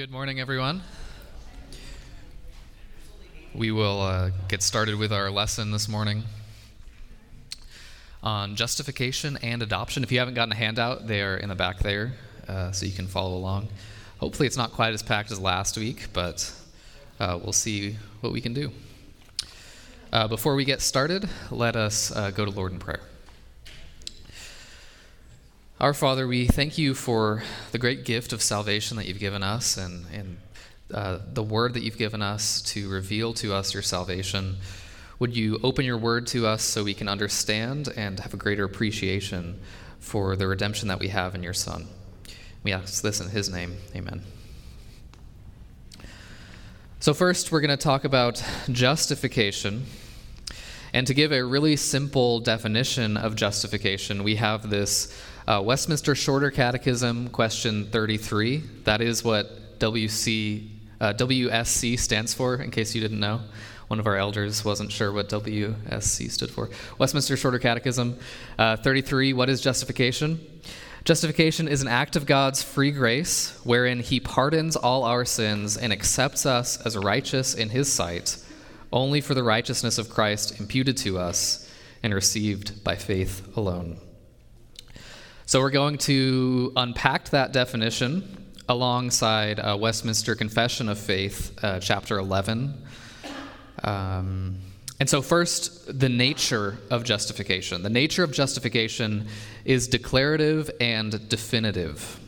Good morning, everyone. We will uh, get started with our lesson this morning on justification and adoption. If you haven't gotten a handout, they are in the back there, uh, so you can follow along. Hopefully, it's not quite as packed as last week, but uh, we'll see what we can do. Uh, before we get started, let us uh, go to Lord in prayer. Our Father, we thank you for the great gift of salvation that you've given us and, and uh, the word that you've given us to reveal to us your salvation. Would you open your word to us so we can understand and have a greater appreciation for the redemption that we have in your Son? We ask this in his name. Amen. So, first, we're going to talk about justification. And to give a really simple definition of justification, we have this uh, Westminster Shorter Catechism, question 33. That is what WC, uh, WSC stands for, in case you didn't know. One of our elders wasn't sure what WSC stood for. Westminster Shorter Catechism, uh, 33. What is justification? Justification is an act of God's free grace wherein He pardons all our sins and accepts us as righteous in His sight only for the righteousness of Christ imputed to us and received by faith alone. So we're going to unpack that definition alongside uh, Westminster Confession of Faith, uh, chapter 11. Um, and so, first, the nature of justification. The nature of justification is declarative and definitive.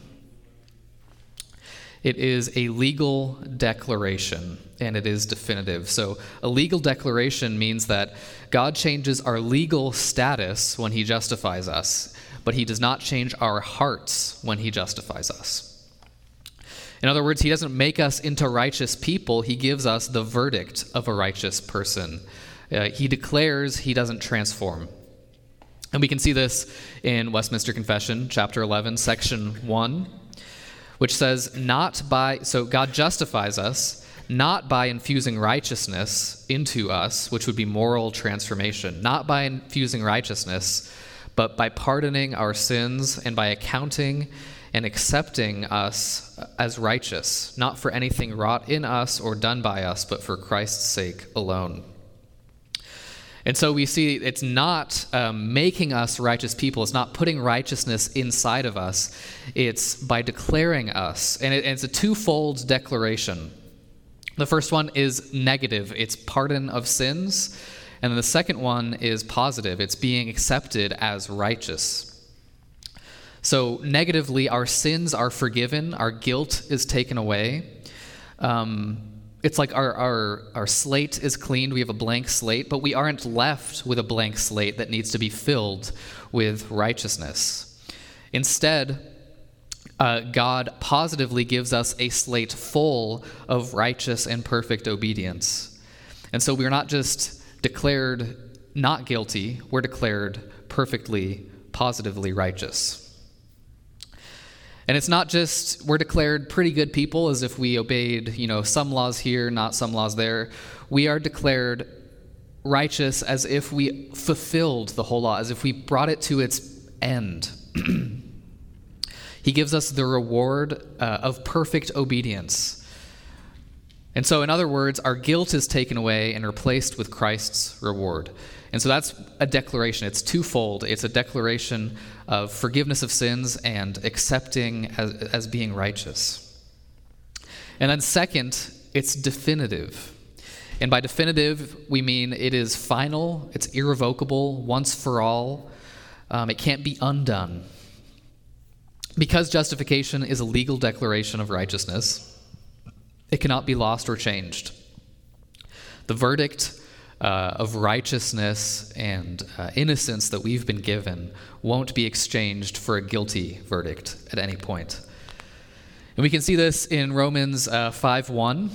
It is a legal declaration and it is definitive. So, a legal declaration means that God changes our legal status when He justifies us but he does not change our hearts when he justifies us. In other words, he doesn't make us into righteous people, he gives us the verdict of a righteous person. Uh, he declares, he doesn't transform. And we can see this in Westminster Confession, chapter 11, section 1, which says, Not by, so God justifies us, not by infusing righteousness into us, which would be moral transformation, not by infusing righteousness, but by pardoning our sins and by accounting and accepting us as righteous, not for anything wrought in us or done by us, but for Christ's sake alone. And so we see it's not um, making us righteous people. It's not putting righteousness inside of us. It's by declaring us. And, it, and it's a twofold declaration. The first one is negative it's pardon of sins. And then the second one is positive it's being accepted as righteous. So, negatively, our sins are forgiven, our guilt is taken away. Um, it's like our, our, our slate is cleaned, we have a blank slate, but we aren't left with a blank slate that needs to be filled with righteousness. Instead, uh, God positively gives us a slate full of righteous and perfect obedience. And so we're not just declared not guilty, we're declared perfectly, positively righteous. And it's not just we're declared pretty good people as if we obeyed, you know, some laws here, not some laws there. We are declared righteous as if we fulfilled the whole law, as if we brought it to its end. he gives us the reward uh, of perfect obedience. And so, in other words, our guilt is taken away and replaced with Christ's reward. And so that's a declaration. It's twofold. It's a declaration of forgiveness of sins and accepting as, as being righteous. And then, second, it's definitive. And by definitive, we mean it is final, it's irrevocable, once for all. Um, it can't be undone. Because justification is a legal declaration of righteousness, it cannot be lost or changed. The verdict uh, of righteousness and uh, innocence that we've been given won't be exchanged for a guilty verdict at any point. And we can see this in Romans uh, 5 1,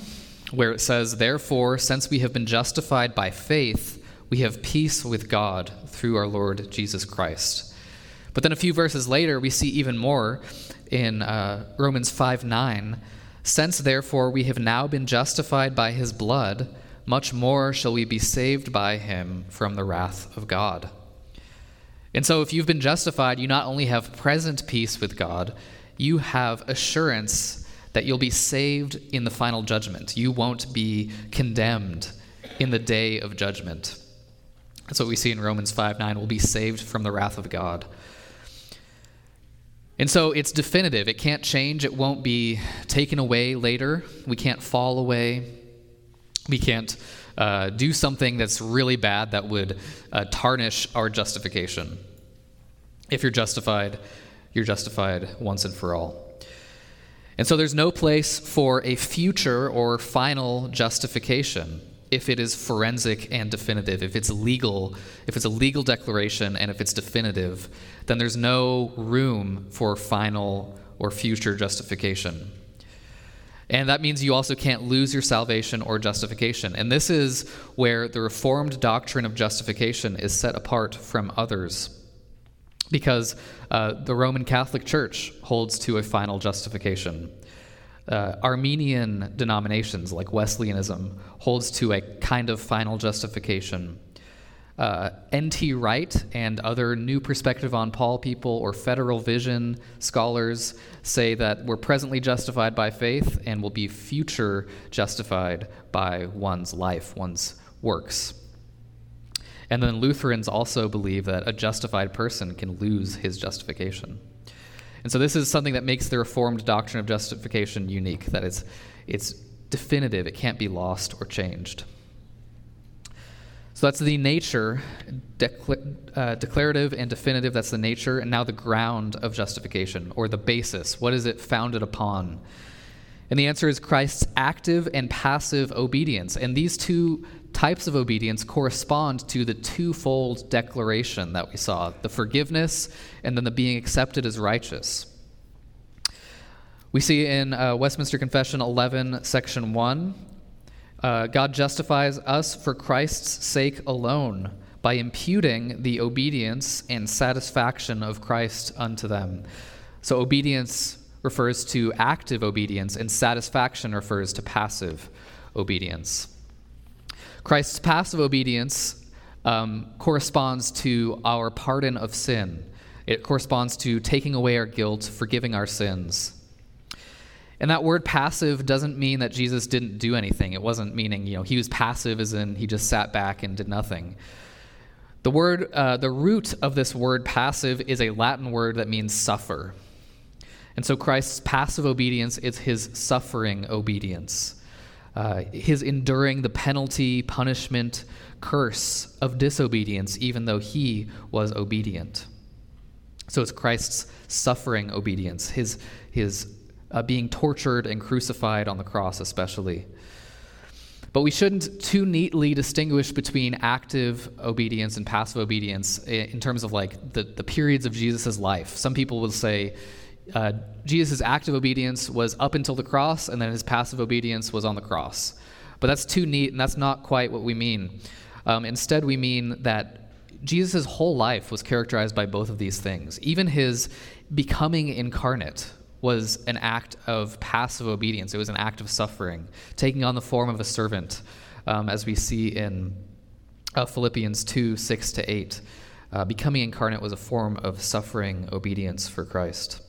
where it says, Therefore, since we have been justified by faith, we have peace with God through our Lord Jesus Christ. But then a few verses later, we see even more in uh, Romans 5 9 since therefore we have now been justified by his blood, much more shall we be saved by him from the wrath of God. And so, if you've been justified, you not only have present peace with God, you have assurance that you'll be saved in the final judgment. You won't be condemned in the day of judgment. That's what we see in Romans 5 9. We'll be saved from the wrath of God. And so it's definitive. It can't change. It won't be taken away later. We can't fall away. We can't uh, do something that's really bad that would uh, tarnish our justification. If you're justified, you're justified once and for all. And so there's no place for a future or final justification if it is forensic and definitive, if it's legal, if it's a legal declaration and if it's definitive, then there's no room for final or future justification. And that means you also can't lose your salvation or justification. And this is where the Reformed doctrine of justification is set apart from others. Because uh, the Roman Catholic Church holds to a final justification. Uh, Arminian denominations like Wesleyanism holds to a kind of final justification. Uh, N.T. Wright and other New Perspective on Paul people or Federal Vision scholars say that we're presently justified by faith and will be future justified by one's life, one's works. And then Lutherans also believe that a justified person can lose his justification. And so this is something that makes the Reformed doctrine of justification unique, that it's, it's definitive, it can't be lost or changed. So that's the nature, uh, declarative and definitive, that's the nature, and now the ground of justification, or the basis. What is it founded upon? And the answer is Christ's active and passive obedience. And these two types of obedience correspond to the twofold declaration that we saw the forgiveness and then the being accepted as righteous. We see in uh, Westminster Confession 11, section 1, uh, God justifies us for Christ's sake alone by imputing the obedience and satisfaction of Christ unto them. So, obedience refers to active obedience, and satisfaction refers to passive obedience. Christ's passive obedience um, corresponds to our pardon of sin. It corresponds to taking away our guilt, forgiving our sins. And that word passive doesn't mean that Jesus didn't do anything. It wasn't meaning, you know, he was passive as in he just sat back and did nothing. The word, uh, the root of this word passive is a Latin word that means suffer. And so Christ's passive obedience is his suffering obedience uh, his enduring the penalty, punishment, curse of disobedience, even though he was obedient. So it's Christ's suffering obedience, his, his uh, being tortured and crucified on the cross, especially. But we shouldn't too neatly distinguish between active obedience and passive obedience in terms of like the, the periods of Jesus' life. Some people will say uh, Jesus' active obedience was up until the cross, and then his passive obedience was on the cross. But that's too neat, and that's not quite what we mean. Um, instead, we mean that Jesus' whole life was characterized by both of these things. Even his becoming incarnate was an act of passive obedience, it was an act of suffering, taking on the form of a servant, um, as we see in uh, Philippians 2 6 to 8. Uh, becoming incarnate was a form of suffering obedience for Christ.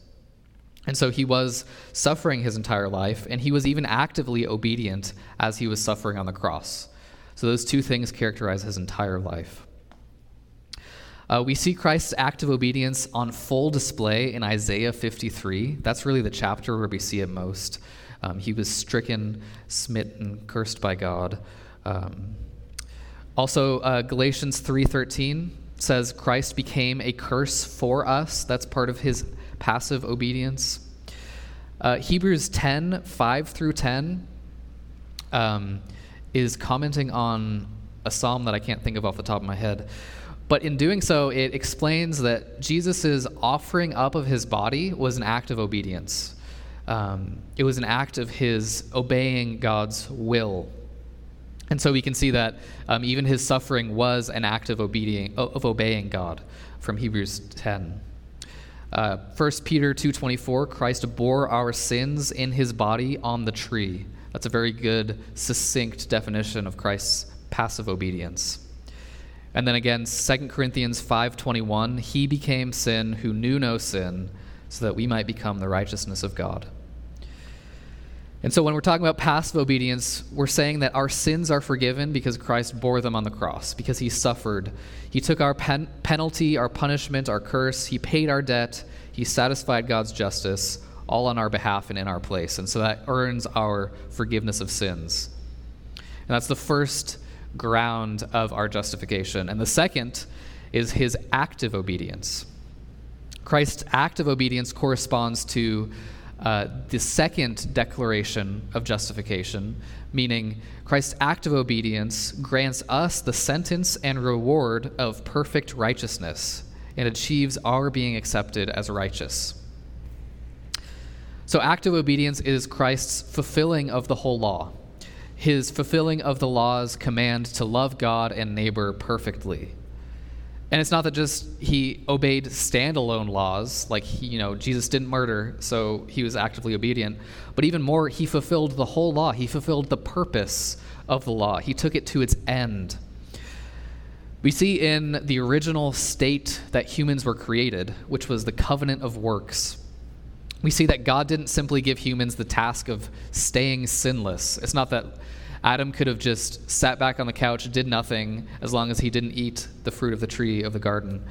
And so he was suffering his entire life, and he was even actively obedient as he was suffering on the cross. So those two things characterize his entire life. Uh, we see Christ's active obedience on full display in Isaiah 53. That's really the chapter where we see it most. Um, he was stricken, smitten, cursed by God. Um, also, uh, Galatians 3:13 says Christ became a curse for us. That's part of his passive obedience. Uh, Hebrews 10 5 through 10 um, is commenting on a psalm that I can't think of off the top of my head. But in doing so, it explains that Jesus' offering up of his body was an act of obedience. Um, it was an act of his obeying God's will. And so we can see that um, even his suffering was an act of, obeying, of obeying God from Hebrews 10. Uh, 1 Peter 2:24, Christ bore our sins in his body on the tree. That's a very good, succinct definition of Christ's passive obedience. And then again, 2 Corinthians 5:21, he became sin who knew no sin, so that we might become the righteousness of God. And so when we're talking about passive obedience, we're saying that our sins are forgiven because Christ bore them on the cross, because he suffered. He took our pen- penalty, our punishment, our curse. He paid our debt. He satisfied God's justice, all on our behalf and in our place. And so that earns our forgiveness of sins. And that's the first ground of our justification. And the second is his active obedience. Christ's active obedience corresponds to uh, the second declaration of justification, meaning Christ's act of obedience grants us the sentence and reward of perfect righteousness and achieves our being accepted as righteous. So, active obedience is Christ's fulfilling of the whole law, his fulfilling of the law's command to love God and neighbor perfectly. And it's not that just he obeyed standalone laws, like, he, you know, Jesus didn't murder, so he was actively obedient. But even more, he fulfilled the whole law. He fulfilled the purpose of the law, he took it to its end. We see in the original state that humans were created, which was the covenant of works, we see that God didn't simply give humans the task of staying sinless. It's not that Adam could have just sat back on the couch, did nothing, as long as he didn't eat the fruit of the tree of the garden,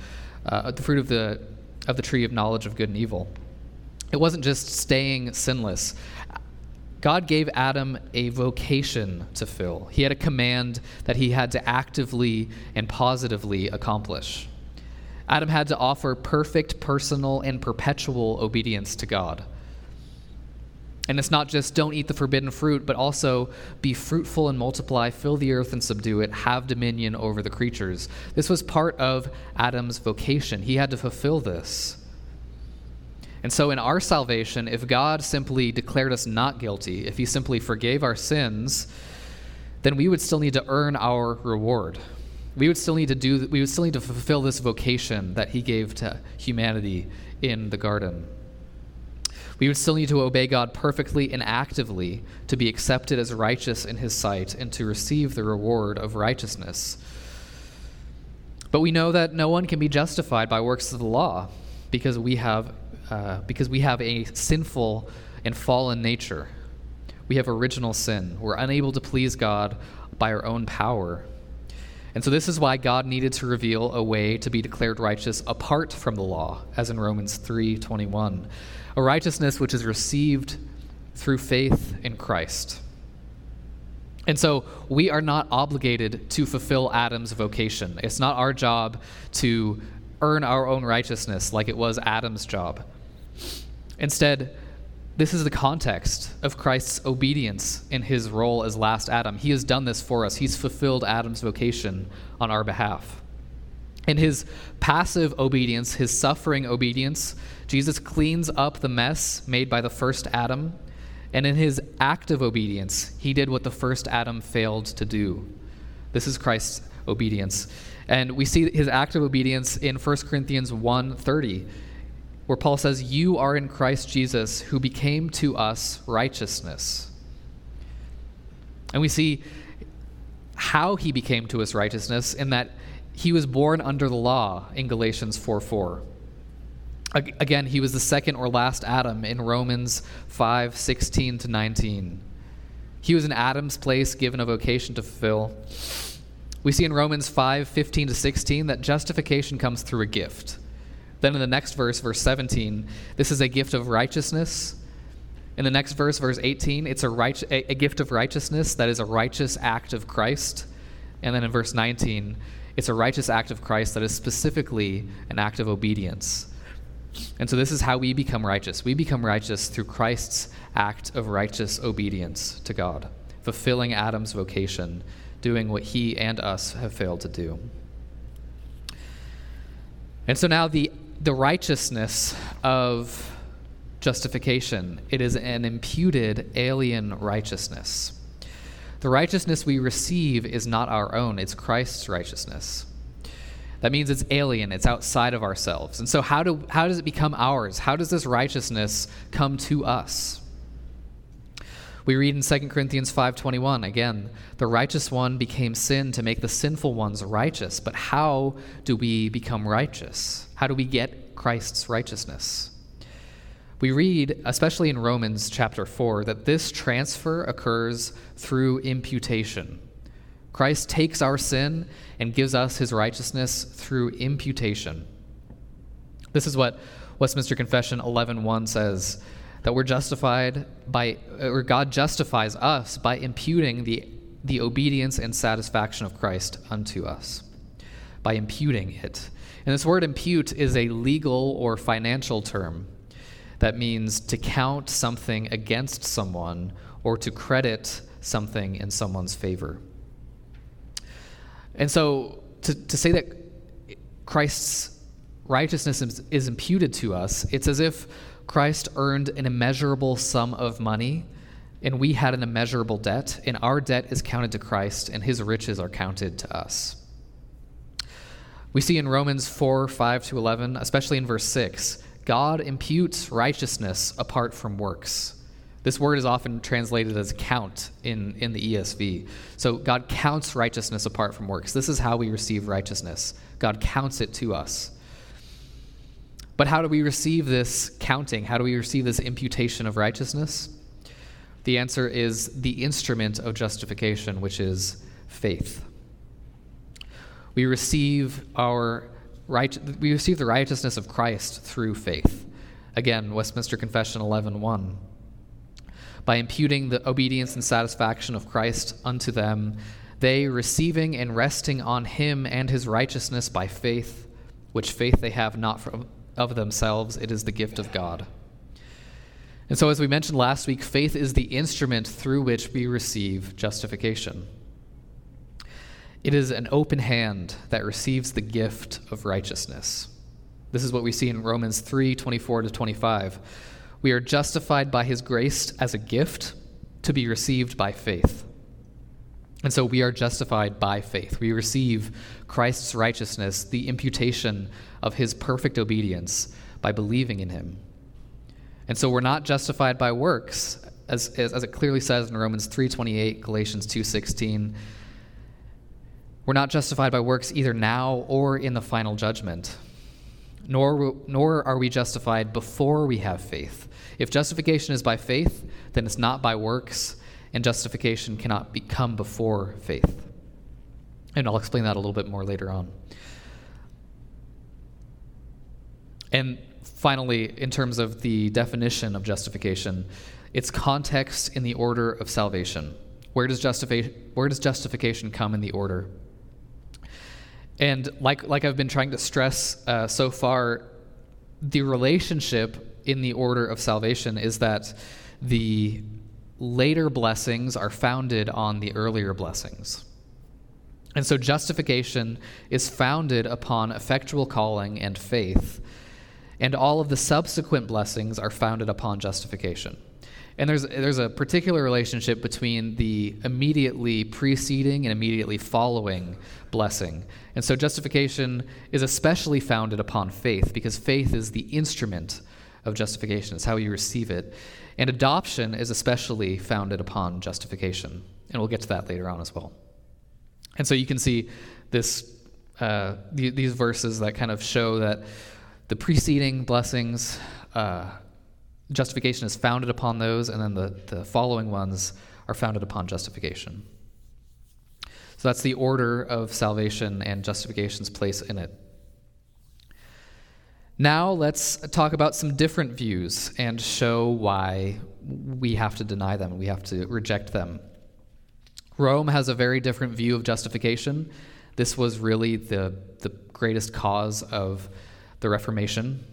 uh, the fruit of the, of the tree of knowledge of good and evil. It wasn't just staying sinless. God gave Adam a vocation to fill. He had a command that he had to actively and positively accomplish. Adam had to offer perfect, personal, and perpetual obedience to God. And it's not just don't eat the forbidden fruit, but also be fruitful and multiply, fill the earth and subdue it, have dominion over the creatures. This was part of Adam's vocation. He had to fulfill this. And so, in our salvation, if God simply declared us not guilty, if He simply forgave our sins, then we would still need to earn our reward. We would still need to do. We would still need to fulfill this vocation that He gave to humanity in the garden. We would still need to obey God perfectly and actively to be accepted as righteous in His sight and to receive the reward of righteousness. But we know that no one can be justified by works of the law because we have, uh, because we have a sinful and fallen nature. We have original sin. We're unable to please God by our own power. And so this is why God needed to reveal a way to be declared righteous apart from the law, as in Romans 3:21 a righteousness which is received through faith in Christ. And so we are not obligated to fulfill Adam's vocation. It's not our job to earn our own righteousness like it was Adam's job. Instead, this is the context of Christ's obedience in his role as last Adam. He has done this for us, he's fulfilled Adam's vocation on our behalf. In his passive obedience, his suffering obedience, Jesus cleans up the mess made by the first Adam. And in his active obedience, he did what the first Adam failed to do. This is Christ's obedience. And we see his active obedience in 1 Corinthians 1:30, where Paul says, "You are in Christ Jesus, who became to us righteousness." And we see how he became to us righteousness in that he was born under the law in Galatians 4 4. Again, he was the second or last Adam in Romans 5 16 to 19. He was in Adam's place, given a vocation to fulfill. We see in Romans 5 15 to 16 that justification comes through a gift. Then in the next verse, verse 17, this is a gift of righteousness. In the next verse, verse 18, it's a, right, a, a gift of righteousness that is a righteous act of Christ. And then in verse 19, it's a righteous act of Christ that is specifically an act of obedience. And so this is how we become righteous. We become righteous through Christ's act of righteous obedience to God, fulfilling Adam's vocation, doing what he and us have failed to do. And so now the the righteousness of justification, it is an imputed alien righteousness. The righteousness we receive is not our own, it's Christ's righteousness. That means it's alien, it's outside of ourselves. And so how do how does it become ours? How does this righteousness come to us? We read in 2 Corinthians 5:21 again, the righteous one became sin to make the sinful ones righteous. But how do we become righteous? How do we get Christ's righteousness? We read, especially in Romans chapter 4, that this transfer occurs through imputation. Christ takes our sin and gives us his righteousness through imputation. This is what Westminster Confession 11:1 says that we're justified by or God justifies us by imputing the the obedience and satisfaction of Christ unto us. By imputing it. And this word impute is a legal or financial term that means to count something against someone or to credit something in someone's favor. And so to, to say that Christ's righteousness is, is imputed to us, it's as if Christ earned an immeasurable sum of money and we had an immeasurable debt, and our debt is counted to Christ, and his riches are counted to us. We see in Romans 4 5 to 11, especially in verse 6, God imputes righteousness apart from works. This word is often translated as count in, in the ESV. So God counts righteousness apart from works. This is how we receive righteousness. God counts it to us. But how do we receive this counting? How do we receive this imputation of righteousness? The answer is the instrument of justification, which is faith. We receive our right, we receive the righteousness of Christ through faith. Again, Westminster Confession 11:1. By imputing the obedience and satisfaction of Christ unto them, they receiving and resting on him and his righteousness by faith, which faith they have not from, of themselves, it is the gift of God. And so, as we mentioned last week, faith is the instrument through which we receive justification. It is an open hand that receives the gift of righteousness. This is what we see in Romans 3 24 to 25. We are justified by his grace as a gift to be received by faith. And so we are justified by faith. We receive Christ's righteousness, the imputation of his perfect obedience, by believing in him. And so we're not justified by works, as, as, as it clearly says in Romans 3.28, Galatians 2.16, we're not justified by works either now or in the final judgment, nor, nor are we justified before we have faith. If justification is by faith, then it's not by works, and justification cannot become before faith. And I'll explain that a little bit more later on. And finally, in terms of the definition of justification, its context in the order of salvation. Where does, justifi- where does justification come in the order? And like, like I've been trying to stress uh, so far, the relationship in the order of salvation is that the later blessings are founded on the earlier blessings. And so justification is founded upon effectual calling and faith, and all of the subsequent blessings are founded upon justification. And there's, there's a particular relationship between the immediately preceding and immediately following blessing. And so justification is especially founded upon faith because faith is the instrument of justification, it's how you receive it. And adoption is especially founded upon justification. And we'll get to that later on as well. And so you can see this, uh, th- these verses that kind of show that the preceding blessings, uh, justification is founded upon those, and then the, the following ones are founded upon justification. So that's the order of salvation and justification's place in it. Now let's talk about some different views and show why we have to deny them, we have to reject them. Rome has a very different view of justification. This was really the, the greatest cause of the Reformation.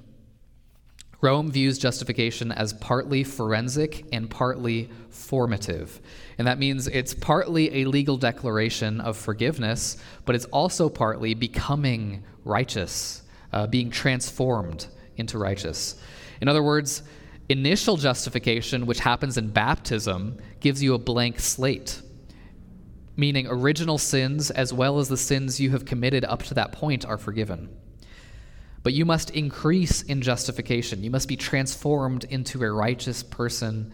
Rome views justification as partly forensic and partly formative. And that means it's partly a legal declaration of forgiveness, but it's also partly becoming righteous, uh, being transformed into righteous. In other words, initial justification, which happens in baptism, gives you a blank slate, meaning original sins as well as the sins you have committed up to that point are forgiven. But you must increase in justification. You must be transformed into a righteous person.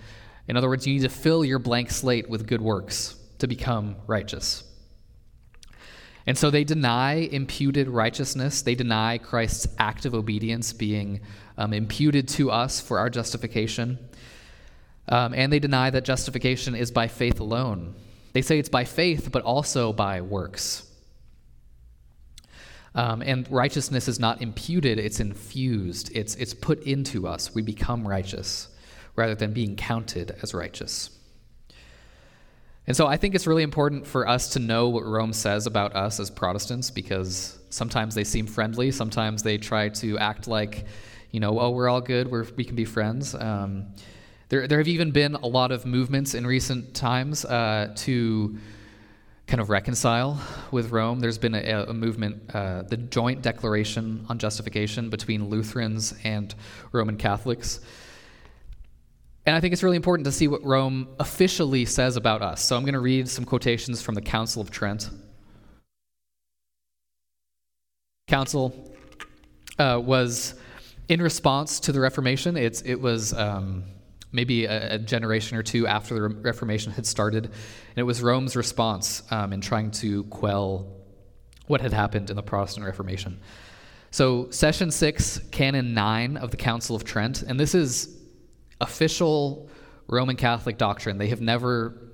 In other words, you need to fill your blank slate with good works to become righteous. And so they deny imputed righteousness. They deny Christ's act of obedience being um, imputed to us for our justification. Um, and they deny that justification is by faith alone. They say it's by faith, but also by works. Um, and righteousness is not imputed, it's infused, it's, it's put into us. We become righteous rather than being counted as righteous. And so I think it's really important for us to know what Rome says about us as Protestants because sometimes they seem friendly, sometimes they try to act like, you know, oh, we're all good, we're, we can be friends. Um, there, there have even been a lot of movements in recent times uh, to kind of reconcile with Rome. There's been a, a movement, uh, the Joint Declaration on Justification between Lutherans and Roman Catholics. And I think it's really important to see what Rome officially says about us. So I'm going to read some quotations from the Council of Trent. Council uh, was in response to the Reformation. It's, it was um, maybe a, a, generation or two after the Reformation had started. And it was Rome's response um, in trying to quell what had happened in the Protestant Reformation. So, Session 6, Canon 9 of the Council of Trent, and this is official Roman Catholic doctrine. They have never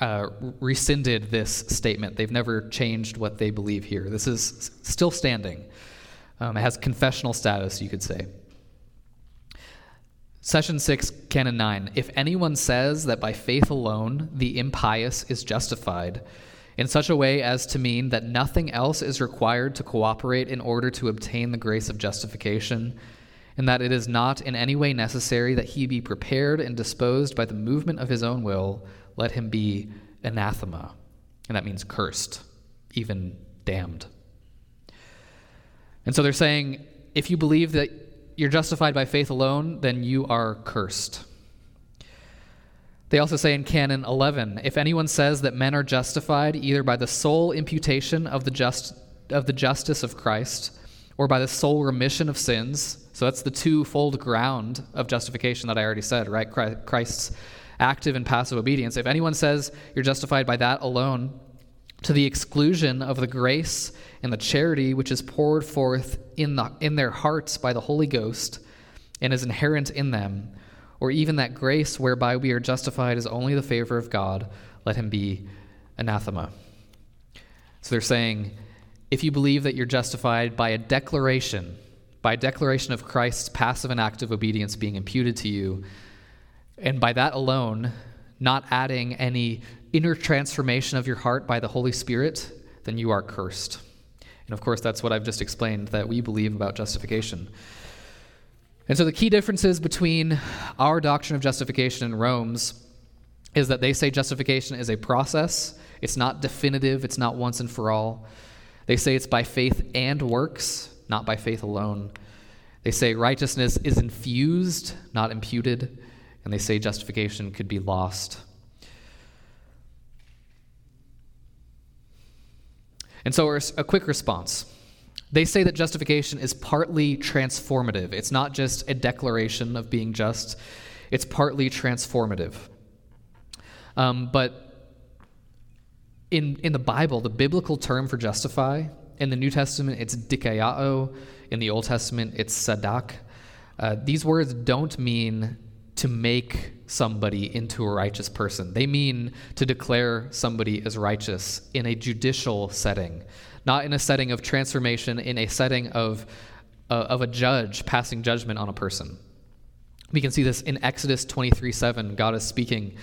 uh, rescinded this statement. They've never changed what they believe here. This is still standing. Um, it has confessional status, you could say. Session 6, Canon 9. If anyone says that by faith alone the impious is justified, in such a way as to mean that nothing else is required to cooperate in order to obtain the grace of justification, and that it is not in any way necessary that he be prepared and disposed by the movement of his own will, let him be anathema. And that means cursed, even damned. And so they're saying if you believe that you're justified by faith alone, then you are cursed. They also say in Canon 11 if anyone says that men are justified either by the sole imputation of the, just, of the justice of Christ or by the sole remission of sins, so that's the twofold ground of justification that I already said, right? Christ's active and passive obedience. If anyone says you're justified by that alone, to the exclusion of the grace and the charity which is poured forth in, the, in their hearts by the Holy Ghost and is inherent in them, or even that grace whereby we are justified is only the favor of God, let him be anathema. So they're saying, if you believe that you're justified by a declaration, by a declaration of Christ's passive and active obedience being imputed to you, and by that alone, not adding any inner transformation of your heart by the Holy Spirit, then you are cursed. And of course, that's what I've just explained that we believe about justification. And so the key differences between our doctrine of justification and Rome's is that they say justification is a process, it's not definitive, it's not once and for all. They say it's by faith and works, not by faith alone. They say righteousness is infused, not imputed, and they say justification could be lost. And so, a quick response. They say that justification is partly transformative. It's not just a declaration of being just, it's partly transformative. Um, but in, in the Bible, the biblical term for justify in the New Testament, it's dikaiō. In the Old Testament, it's sadak. Uh, these words don't mean to make somebody into a righteous person. They mean to declare somebody as righteous in a judicial setting, not in a setting of transformation, in a setting of, uh, of a judge passing judgment on a person. We can see this in Exodus 23 7. God is speaking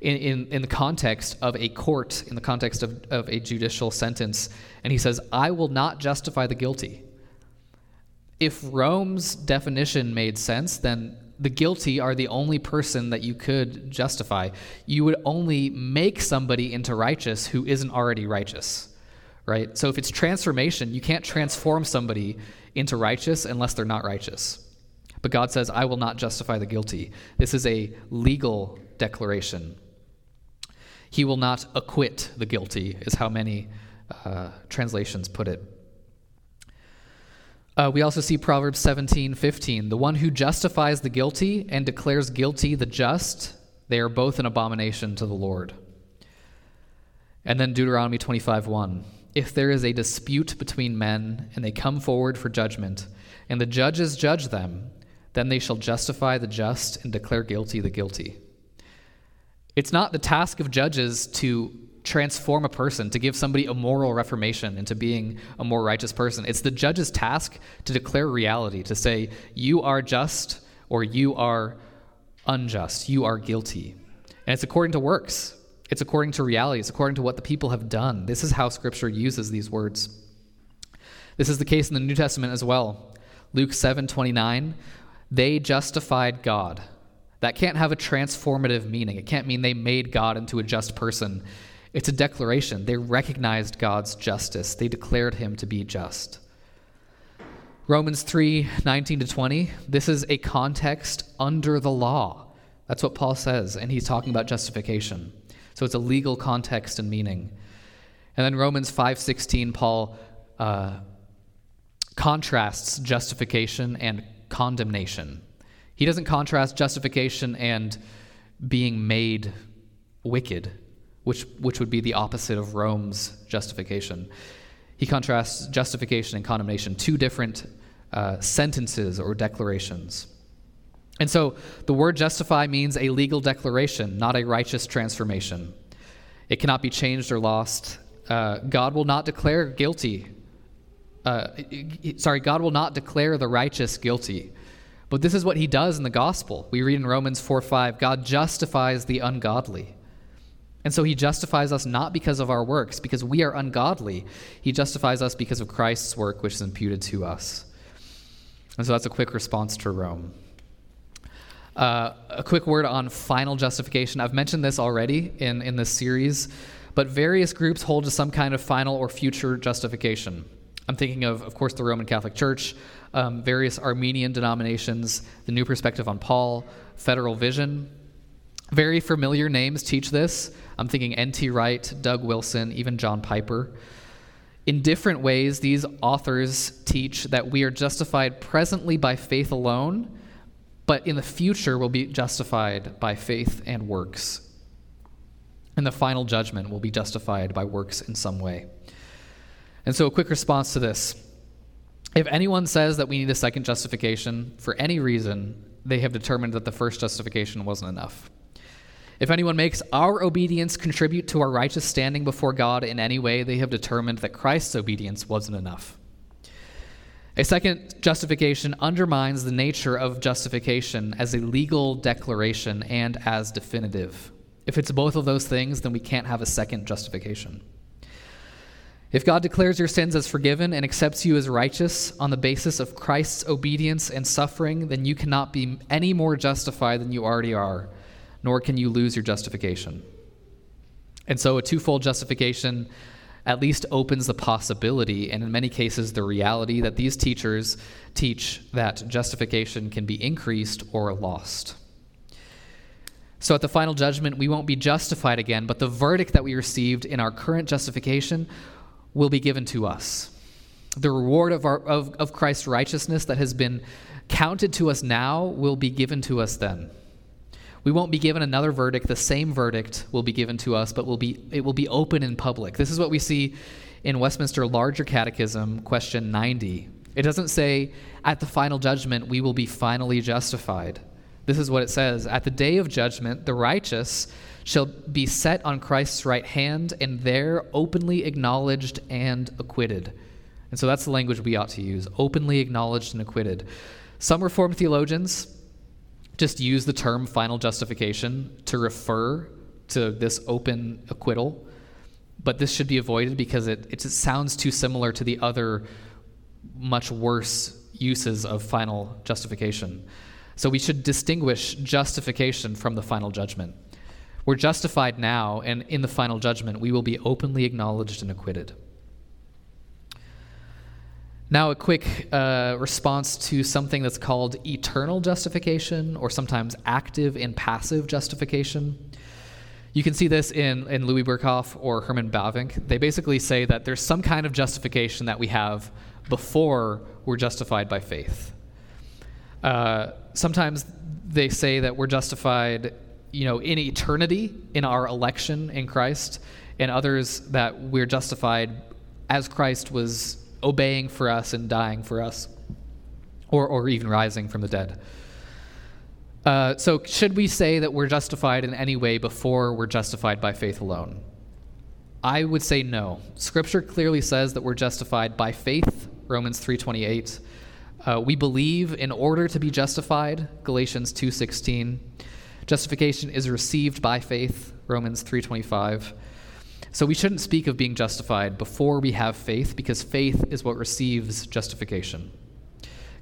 in, in, in the context of a court, in the context of, of a judicial sentence, and he says, I will not justify the guilty. If Rome's definition made sense, then the guilty are the only person that you could justify. You would only make somebody into righteous who isn't already righteous, right? So if it's transformation, you can't transform somebody into righteous unless they're not righteous. But God says, I will not justify the guilty. This is a legal declaration. He will not acquit the guilty, is how many uh, translations put it. Uh, we also see Proverbs 17, 15. The one who justifies the guilty and declares guilty the just, they are both an abomination to the Lord. And then Deuteronomy 25, 1. if there is a dispute between men and they come forward for judgment, and the judges judge them, then they shall justify the just and declare guilty the guilty. It's not the task of judges to transform a person, to give somebody a moral reformation into being a more righteous person. It's the judge's task to declare reality, to say, you are just or you are unjust, you are guilty. And it's according to works, it's according to reality, it's according to what the people have done. This is how Scripture uses these words. This is the case in the New Testament as well. Luke 7 29, they justified God. That can't have a transformative meaning. It can't mean they made God into a just person. It's a declaration. They recognized God's justice, they declared him to be just. Romans 3 19 to 20, this is a context under the law. That's what Paul says, and he's talking about justification. So it's a legal context and meaning. And then Romans 5:16, Paul uh, contrasts justification and condemnation. He doesn't contrast justification and being made wicked, which, which would be the opposite of Rome's justification. He contrasts justification and condemnation, two different uh, sentences or declarations. And so the word justify means a legal declaration, not a righteous transformation. It cannot be changed or lost. Uh, God will not declare guilty. Uh, sorry, God will not declare the righteous guilty. But this is what he does in the gospel. We read in Romans 4 5, God justifies the ungodly. And so he justifies us not because of our works, because we are ungodly. He justifies us because of Christ's work, which is imputed to us. And so that's a quick response to Rome. Uh, a quick word on final justification. I've mentioned this already in, in this series, but various groups hold to some kind of final or future justification. I'm thinking of, of course, the Roman Catholic Church, um, various Arminian denominations, the New Perspective on Paul, Federal Vision. Very familiar names teach this. I'm thinking N.T. Wright, Doug Wilson, even John Piper. In different ways, these authors teach that we are justified presently by faith alone but in the future we'll be justified by faith and works. And the final judgment will be justified by works in some way. And so, a quick response to this if anyone says that we need a second justification for any reason, they have determined that the first justification wasn't enough. If anyone makes our obedience contribute to our righteous standing before God in any way, they have determined that Christ's obedience wasn't enough. A second justification undermines the nature of justification as a legal declaration and as definitive. If it's both of those things, then we can't have a second justification. If God declares your sins as forgiven and accepts you as righteous on the basis of Christ's obedience and suffering, then you cannot be any more justified than you already are, nor can you lose your justification. And so, a twofold justification at least opens the possibility, and in many cases, the reality, that these teachers teach that justification can be increased or lost. So at the final judgment, we won't be justified again, but the verdict that we received in our current justification will be given to us. The reward of, our, of, of Christ's righteousness that has been counted to us now will be given to us then. We won't be given another verdict. The same verdict will be given to us, but will be, it will be open in public. This is what we see in Westminster Larger Catechism, question 90. It doesn't say, at the final judgment, we will be finally justified. This is what it says At the day of judgment, the righteous shall be set on Christ's right hand, and there openly acknowledged and acquitted. And so that's the language we ought to use openly acknowledged and acquitted. Some Reformed theologians just use the term final justification to refer to this open acquittal, but this should be avoided because it, it sounds too similar to the other much worse uses of final justification. So we should distinguish justification from the final judgment. We're justified now, and in the final judgment, we will be openly acknowledged and acquitted. Now, a quick uh, response to something that's called eternal justification, or sometimes active and passive justification. You can see this in, in Louis Berkhof or Herman Bavinck. They basically say that there's some kind of justification that we have before we're justified by faith. Uh, sometimes they say that we're justified, you know, in eternity in our election in Christ, and others that we're justified as Christ was obeying for us and dying for us, or, or even rising from the dead. Uh, so, should we say that we're justified in any way before we're justified by faith alone? I would say no. Scripture clearly says that we're justified by faith, Romans 3:28. Uh, we believe in order to be justified, Galatians 2:16. Justification is received by faith, Romans 3:25. So we shouldn't speak of being justified before we have faith because faith is what receives justification.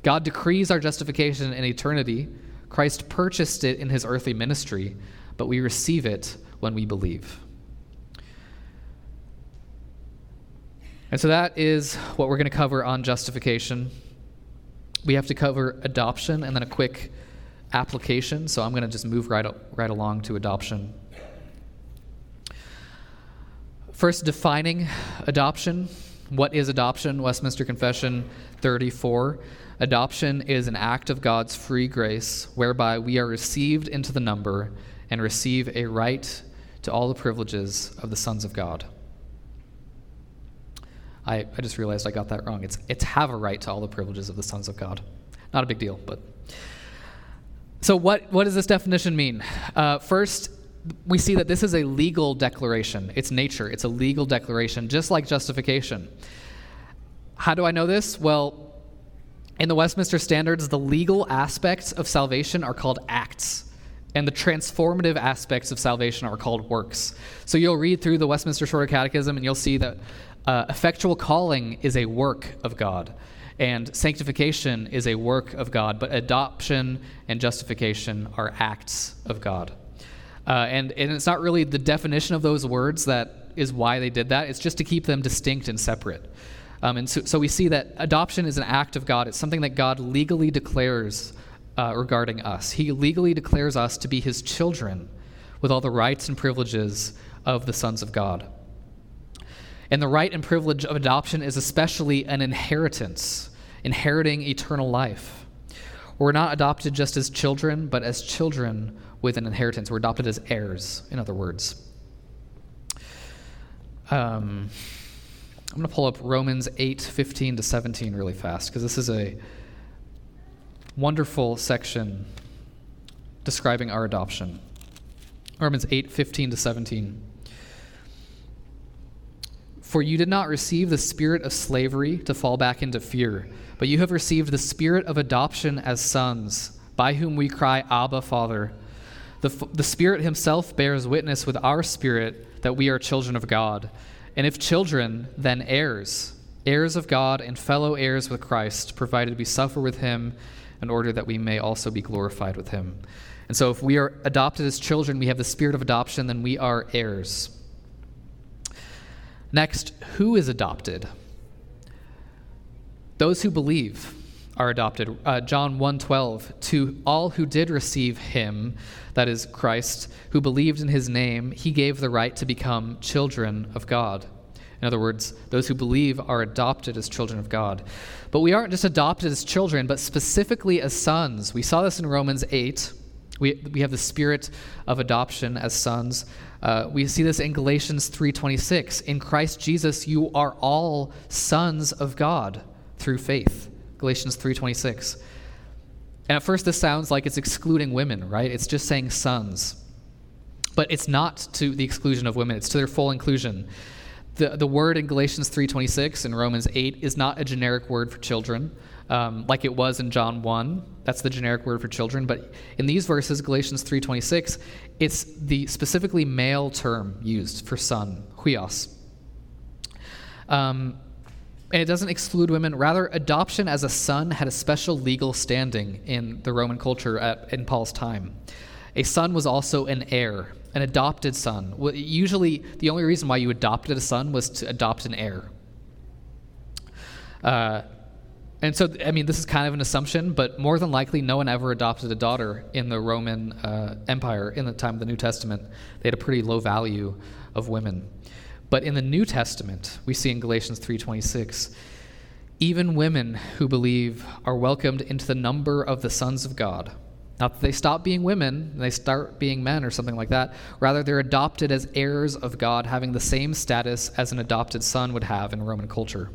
God decrees our justification in eternity Christ purchased it in his earthly ministry, but we receive it when we believe. And so that is what we're going to cover on justification. We have to cover adoption and then a quick application. So I'm going to just move right, right along to adoption. First, defining adoption. What is adoption? Westminster Confession 34. Adoption is an act of God's free grace whereby we are received into the number and receive a right to all the privileges of the sons of God. I, I just realized I got that wrong. It's, it's have a right to all the privileges of the sons of God. Not a big deal, but. So, what, what does this definition mean? Uh, first, we see that this is a legal declaration. It's nature, it's a legal declaration, just like justification. How do I know this? Well, in the Westminster Standards, the legal aspects of salvation are called acts, and the transformative aspects of salvation are called works. So you'll read through the Westminster Shorter Catechism, and you'll see that uh, effectual calling is a work of God, and sanctification is a work of God, but adoption and justification are acts of God. Uh, and, and it's not really the definition of those words that is why they did that, it's just to keep them distinct and separate. Um, and so, so, we see that adoption is an act of God. It's something that God legally declares uh, regarding us. He legally declares us to be his children with all the rights and privileges of the sons of God. And the right and privilege of adoption is especially an inheritance, inheriting eternal life. We're not adopted just as children, but as children with an inheritance. We're adopted as heirs, in other words. Um, I'm going to pull up Romans 8 15 to 17 really fast because this is a wonderful section describing our adoption. Romans 8 15 to 17. For you did not receive the spirit of slavery to fall back into fear, but you have received the spirit of adoption as sons, by whom we cry, Abba, Father. The, the Spirit Himself bears witness with our spirit that we are children of God. And if children, then heirs, heirs of God and fellow heirs with Christ, provided we suffer with him in order that we may also be glorified with him. And so, if we are adopted as children, we have the spirit of adoption, then we are heirs. Next, who is adopted? Those who believe are adopted. Uh, John 1:12 to all who did receive him that is Christ who believed in his name he gave the right to become children of God. In other words, those who believe are adopted as children of God. But we aren't just adopted as children, but specifically as sons. We saw this in Romans 8. We, we have the spirit of adoption as sons. Uh, we see this in Galatians 3:26. In Christ Jesus, you are all sons of God through faith. Galatians 3:26. And at first this sounds like it's excluding women, right? It's just saying sons. But it's not to the exclusion of women, it's to their full inclusion. The, the word in Galatians 3.26 and Romans 8 is not a generic word for children, um, like it was in John 1. That's the generic word for children. But in these verses, Galatians 3.26, it's the specifically male term used for son, huios. Um, and it doesn't exclude women. Rather, adoption as a son had a special legal standing in the Roman culture at, in Paul's time. A son was also an heir, an adopted son. Usually, the only reason why you adopted a son was to adopt an heir. Uh, and so, I mean, this is kind of an assumption, but more than likely, no one ever adopted a daughter in the Roman uh, Empire in the time of the New Testament. They had a pretty low value of women. But in the New Testament, we see in Galatians 3:26, even women who believe are welcomed into the number of the sons of God. Not that they stop being women they start being men or something like that. Rather, they're adopted as heirs of God, having the same status as an adopted son would have in Roman culture.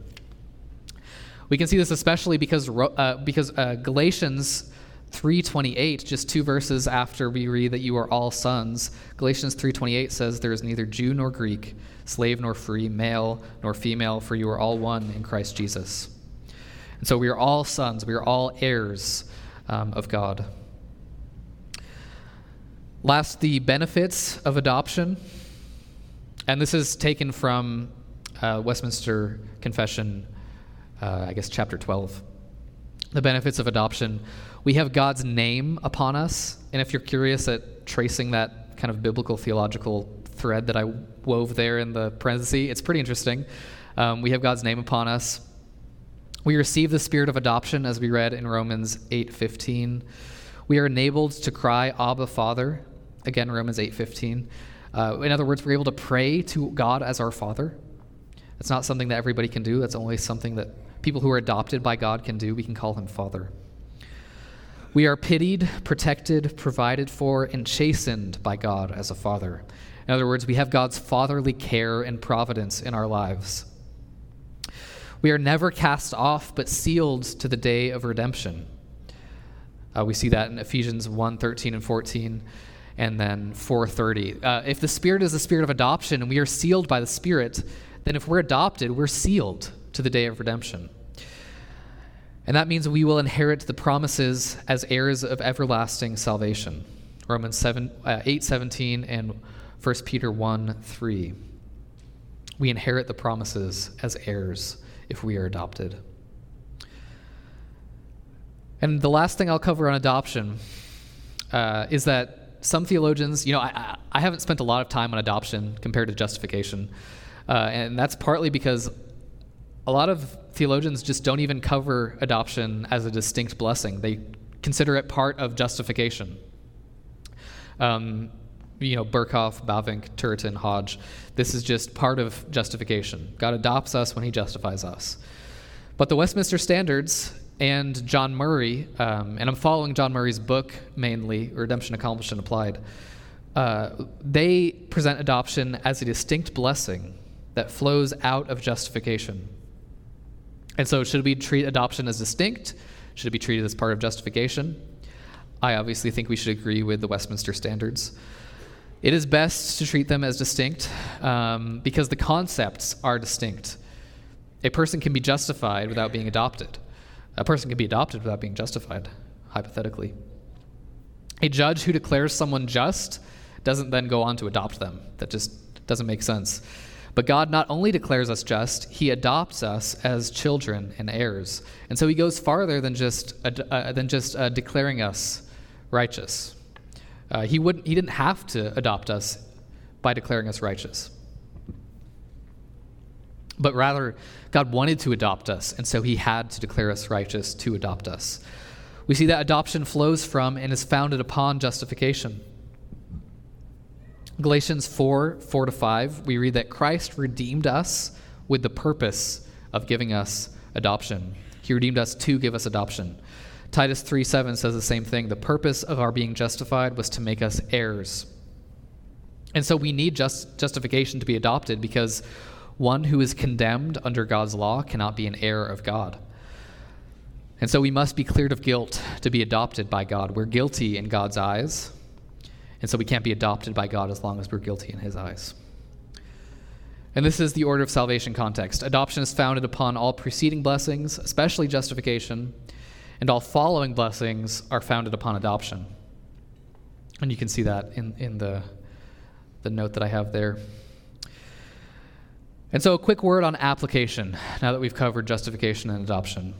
We can see this especially because, uh, because uh, Galatians 3:28, just two verses after we read that you are all sons, Galatians 3:28 says there is neither Jew nor Greek, slave nor free, male nor female, for you are all one in Christ Jesus. And so we are all sons, we are all heirs um, of God. Last, the benefits of adoption. And this is taken from uh, Westminster Confession, uh, I guess, chapter 12. The benefits of adoption. We have God's name upon us. And if you're curious at tracing that kind of biblical theological thread that I wove there in the parenthesis, it's pretty interesting. Um, we have God's name upon us. We receive the spirit of adoption, as we read in Romans 8:15. We are enabled to cry, Abba, Father. Again, Romans 8:15. Uh, in other words, we're able to pray to God as our Father. It's not something that everybody can do. That's only something that people who are adopted by God can do. We can call Him Father. We are pitied, protected, provided for, and chastened by God as a Father. In other words, we have God's fatherly care and providence in our lives. We are never cast off, but sealed to the day of redemption. Uh, we see that in Ephesians 1 13 and 14, and then 430. Uh, if the Spirit is the Spirit of adoption and we are sealed by the Spirit, then if we're adopted, we're sealed to the day of redemption. And that means we will inherit the promises as heirs of everlasting salvation. Romans 7, uh, 8 17 and 1 Peter 1 3. We inherit the promises as heirs if we are adopted. And the last thing I'll cover on adoption uh, is that some theologians, you know, I, I, haven't spent a lot of time on adoption compared to justification. Uh, and that's partly because a lot of theologians just don't even cover adoption as a distinct blessing, they consider it part of justification. Um, you know, Berkhof, Bavinck, Turretin, Hodge. This is just part of justification. God adopts us when he justifies us. But the Westminster Standards and John Murray, um, and I'm following John Murray's book mainly, Redemption Accomplished and Applied, uh, they present adoption as a distinct blessing that flows out of justification. And so, should we treat adoption as distinct? Should it be treated as part of justification? I obviously think we should agree with the Westminster Standards. It is best to treat them as distinct um, because the concepts are distinct. A person can be justified without being adopted. A person can be adopted without being justified, hypothetically. A judge who declares someone just doesn't then go on to adopt them. That just doesn't make sense. But God not only declares us just, He adopts us as children and heirs. And so He goes farther than just, uh, than just uh, declaring us righteous. Uh, he, wouldn't, he didn't have to adopt us by declaring us righteous. But rather, God wanted to adopt us, and so he had to declare us righteous to adopt us. We see that adoption flows from and is founded upon justification. Galatians 4 4 to 5, we read that Christ redeemed us with the purpose of giving us adoption. He redeemed us to give us adoption. Titus 3 7 says the same thing. The purpose of our being justified was to make us heirs. And so we need just, justification to be adopted because one who is condemned under God's law cannot be an heir of God. And so we must be cleared of guilt to be adopted by God. We're guilty in God's eyes. And so we can't be adopted by God as long as we're guilty in his eyes. And this is the order of salvation context. Adoption is founded upon all preceding blessings, especially justification, and all following blessings are founded upon adoption. And you can see that in, in the, the note that I have there. And so, a quick word on application now that we've covered justification and adoption.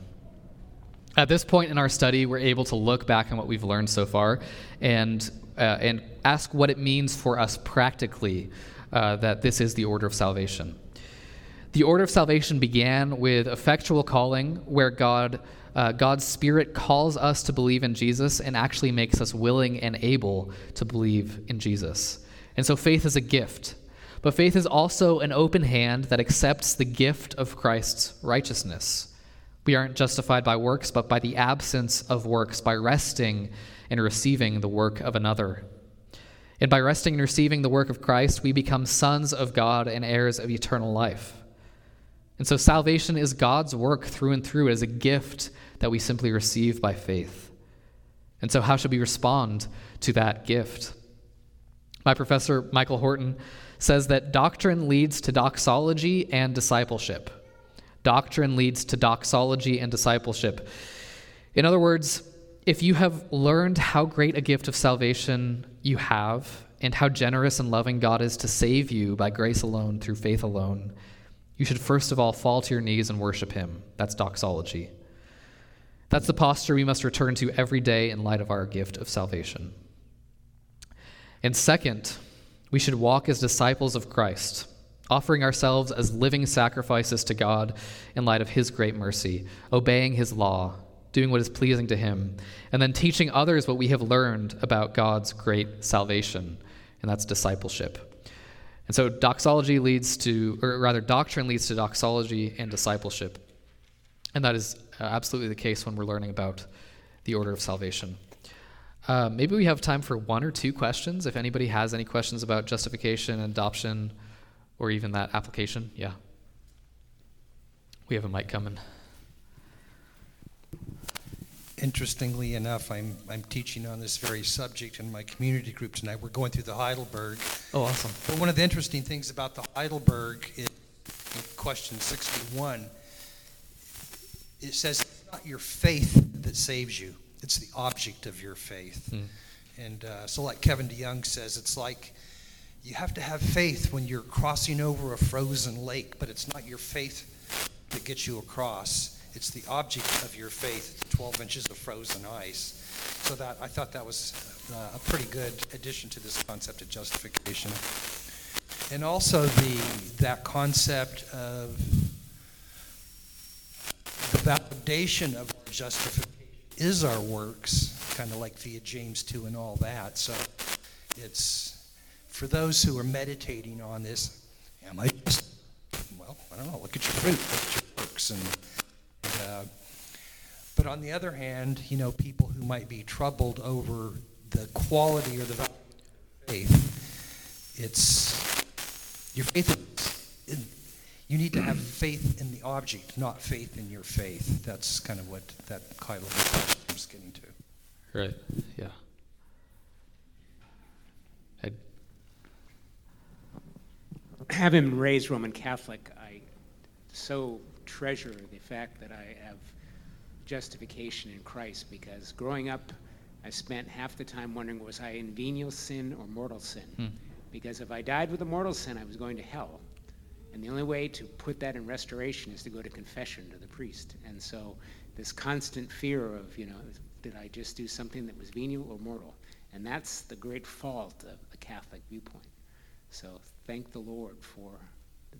At this point in our study, we're able to look back on what we've learned so far and, uh, and ask what it means for us practically uh, that this is the order of salvation. The order of salvation began with effectual calling, where God uh, God's Spirit calls us to believe in Jesus and actually makes us willing and able to believe in Jesus. And so faith is a gift. But faith is also an open hand that accepts the gift of Christ's righteousness. We aren't justified by works, but by the absence of works, by resting and receiving the work of another. And by resting and receiving the work of Christ, we become sons of God and heirs of eternal life. And so salvation is God's work through and through. It is a gift that we simply receive by faith. And so, how should we respond to that gift? My professor, Michael Horton, says that doctrine leads to doxology and discipleship. Doctrine leads to doxology and discipleship. In other words, if you have learned how great a gift of salvation you have and how generous and loving God is to save you by grace alone through faith alone, you should first of all fall to your knees and worship Him. That's doxology. That's the posture we must return to every day in light of our gift of salvation. And second, we should walk as disciples of Christ, offering ourselves as living sacrifices to God in light of His great mercy, obeying His law, doing what is pleasing to Him, and then teaching others what we have learned about God's great salvation, and that's discipleship. And so doxology leads to, or rather, doctrine leads to doxology and discipleship. And that is uh, absolutely the case when we're learning about the order of salvation. Uh, maybe we have time for one or two questions. If anybody has any questions about justification, adoption, or even that application, yeah. We have a mic coming. Interestingly enough, I'm, I'm teaching on this very subject in my community group tonight. We're going through the Heidelberg. Oh, awesome. But one of the interesting things about the Heidelberg is in question 61, it says it's not your faith that saves you, it's the object of your faith. Mm. And uh, so, like Kevin DeYoung says, it's like you have to have faith when you're crossing over a frozen lake, but it's not your faith that gets you across it's the object of your faith, 12 inches of frozen ice. So that I thought that was uh, a pretty good addition to this concept of justification. And also the that concept of the validation of our justification is our works, kind of like via James 2 and all that. So it's for those who are meditating on this, am I just, well, I don't know, look at your fruit, look at your works, and but on the other hand, you know, people who might be troubled over the quality or the value of faith, it's your faith. In, you need to have faith in the object, not faith in your faith. That's kind of what that Heidelberg is getting to. Right. Yeah. I'd... Having been raised Roman Catholic, I so treasure the fact that I have justification in Christ because growing up, I spent half the time wondering was I in venial sin or mortal sin? Hmm. Because if I died with a mortal sin, I was going to hell. And the only way to put that in restoration is to go to confession to the priest. And so this constant fear of, you know, did I just do something that was venial or mortal? And that's the great fault of the Catholic viewpoint. So thank the Lord for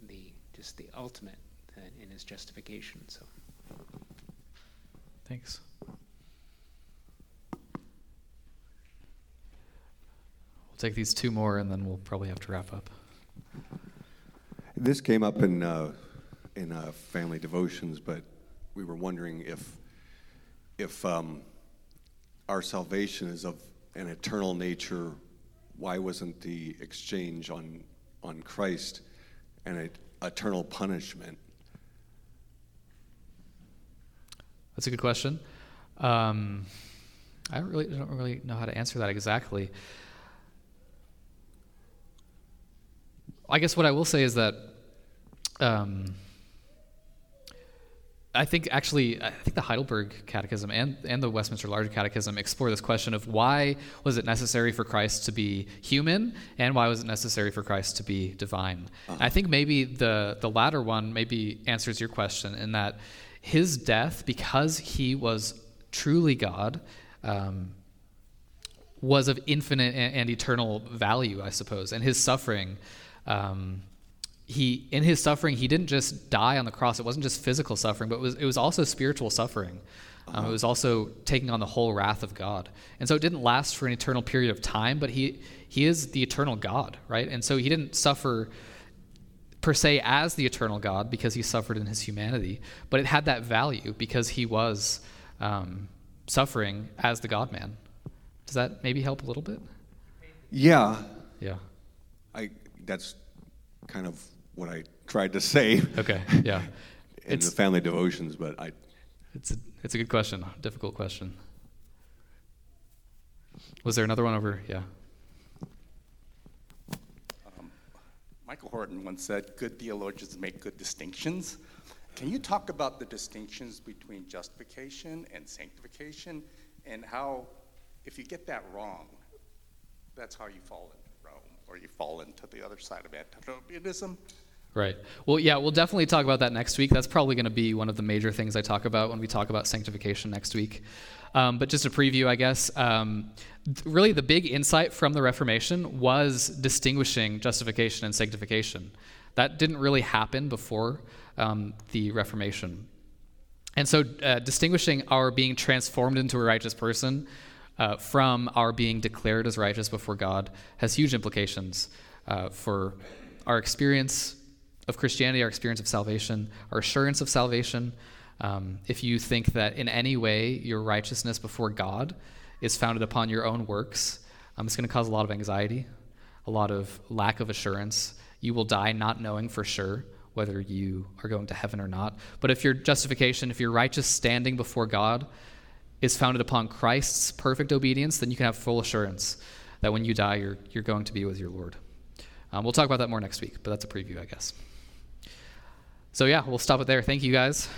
the just the ultimate in his justification. So, thanks. We'll take these two more, and then we'll probably have to wrap up. This came up in uh, in uh, family devotions, but we were wondering if if um, our salvation is of an eternal nature. Why wasn't the exchange on on Christ an eternal punishment? That's a good question. Um, I really don't really know how to answer that exactly. I guess what I will say is that um, I think actually I think the Heidelberg Catechism and, and the Westminster Larger Catechism explore this question of why was it necessary for Christ to be human and why was it necessary for Christ to be divine. Uh-huh. I think maybe the the latter one maybe answers your question in that his death, because he was truly God, um, was of infinite and, and, eternal value, I suppose. And his suffering, um, he in his suffering, he didn't just die on the cross. It wasn't just physical suffering, but it was, it was also spiritual suffering. Um, it was also taking on the whole wrath of God. And so it didn't last for an eternal period of time, but he he is the eternal God, right? And so he didn't suffer per se as the eternal God because he suffered in his humanity, but it had that value because he was um, suffering as the God man. Does that maybe help a little bit? Yeah, Yeah. I, that's kind of what I tried to say Okay. Yeah. in It's the family devotions, but I, it's a, it's a good question. Difficult question. Was there another one over? Yeah. Michael Horton once said, good theologians make good distinctions. Can you talk about the distinctions between justification and sanctification and how, if you get that wrong, that's how you fall into Rome or you fall into the other side of antinomianism? Right. Well, yeah, we'll definitely talk about that next week. That's probably going to be one of the major things I talk about when we talk about sanctification next week. Um, but just a preview, I guess. Um, th- really, the big insight from the Reformation was distinguishing justification and sanctification. That didn't really happen before um, the Reformation. And so, uh, distinguishing our being transformed into a righteous person uh, from our being declared as righteous before God has huge implications uh, for our experience of Christianity, our experience of salvation, our assurance of salvation. Um, if you think that in any way your righteousness before God is founded upon your own works, um, it's going to cause a lot of anxiety, a lot of lack of assurance. You will die not knowing for sure whether you are going to heaven or not. But if your justification, if your righteous standing before God is founded upon Christ's perfect obedience, then you can have full assurance that when you die, you're, you're going to be with your Lord. Um, we'll talk about that more next week, but that's a preview, I guess. So, yeah, we'll stop it there. Thank you, guys.